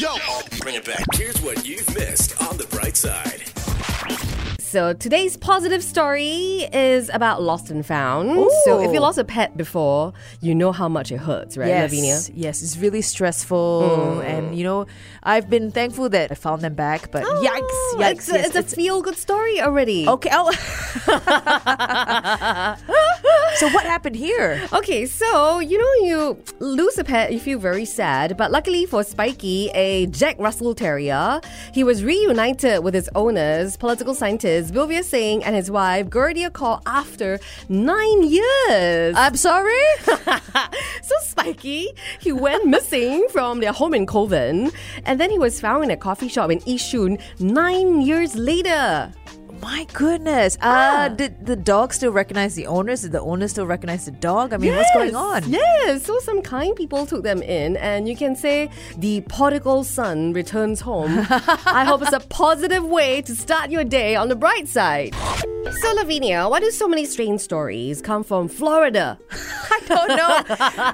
Yo, bring it back. Here's what you've missed on the bright side. So today's positive story is about lost and found. So if you lost a pet before, you know how much it hurts, right, Yes, Lavinia? yes, it's really stressful, mm. and you know, I've been thankful that I found them back. But oh, yikes, Oh, yikes, It's a, yes, it's a feel good story already. okay. Oh. so what happened here? Okay, so you know you lose a pet, you feel very sad, but luckily for Spiky, a Jack Russell Terrier, he was reunited with his owners, political scientist Bilveer Singh and his wife Gerdia Kaur after nine years. I'm sorry. so Spiky, he went missing from their home in Kovan, and then he was found in a coffee shop in Yishun nine years later. My goodness. Uh, did the dog still recognize the owners? Did the owner still recognize the dog? I mean, what's going on? Yes, so some kind people took them in, and you can say the prodigal son returns home. I hope it's a positive way to start your day on the bright side. So, Lavinia, why do so many strange stories come from Florida? I don't know.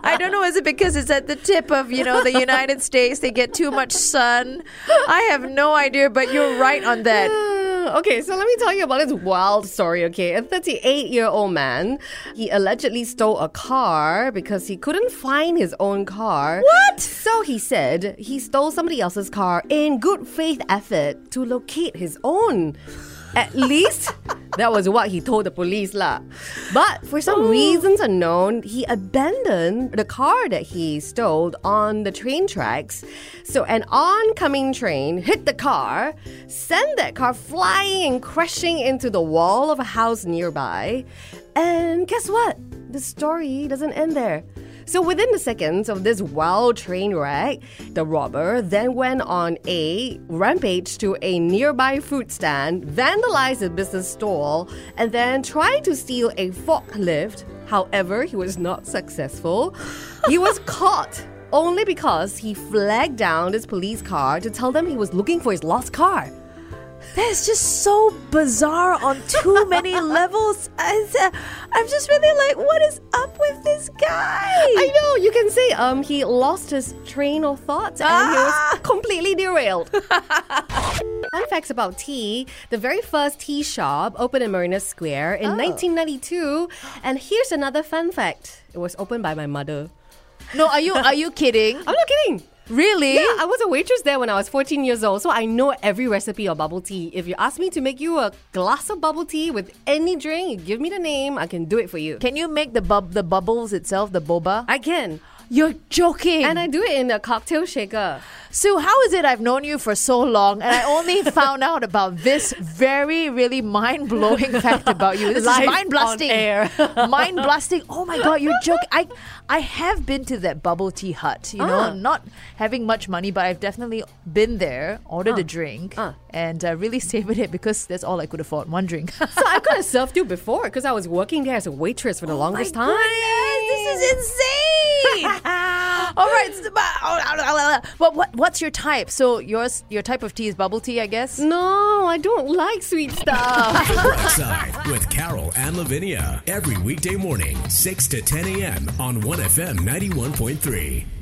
I don't know. Is it because it's at the tip of, you know, the United States? They get too much sun. I have no idea, but you're right on that. Okay, so let me tell you about this wild story, okay? A 38 year old man, he allegedly stole a car because he couldn't find his own car. What? So he said he stole somebody else's car in good faith effort to locate his own. At least that was what he told the police lah. But for some oh. reasons unknown, he abandoned the car that he stole on the train tracks. So an oncoming train hit the car, sent that car flying and crashing into the wall of a house nearby. And guess what? The story doesn't end there. So within the seconds of this wild train wreck, the robber then went on a rampage to a nearby fruit stand, vandalized a business stall, and then tried to steal a forklift. However, he was not successful. He was caught only because he flagged down this police car to tell them he was looking for his lost car. That's just so bizarre on too many levels. I- I'm just really like, what is up with this guy? I know, you can say um he lost his train of thoughts and he Ah! was completely derailed. Fun facts about tea. The very first tea shop opened in Marina Square in Oh. 1992. And here's another fun fact. It was opened by my mother. No, are you are you kidding? I'm not kidding. Really? Yeah, I was a waitress there when I was 14 years old, so I know every recipe of bubble tea. If you ask me to make you a glass of bubble tea with any drink, you give me the name, I can do it for you. Can you make the bub the bubbles itself, the boba? I can. You're joking. And I do it in a cocktail shaker. Soo, how is it I've known you for so long and I only found out about this very, really mind blowing fact about you? This Live is mind blasting. air. mind blasting. Oh my god, you're joking. I I have been to that bubble tea hut, you know, Ah. not having much money, but I've definitely been there, ordered a drink, Ah. and uh, really savored it because that's all I could afford. One drink. So I could have served you before because I was working there as a waitress for the longest Oh My time. goodness, this is insane. All right, so, but, oh, oh, oh, oh what what's your type? So yours your type of tea is bubble tea, I guess. No, I don't like sweet stuff. The bright side with Carol and Lavinia. Every weekday morning, 6 to 10 a.m. on 1FM 91.3.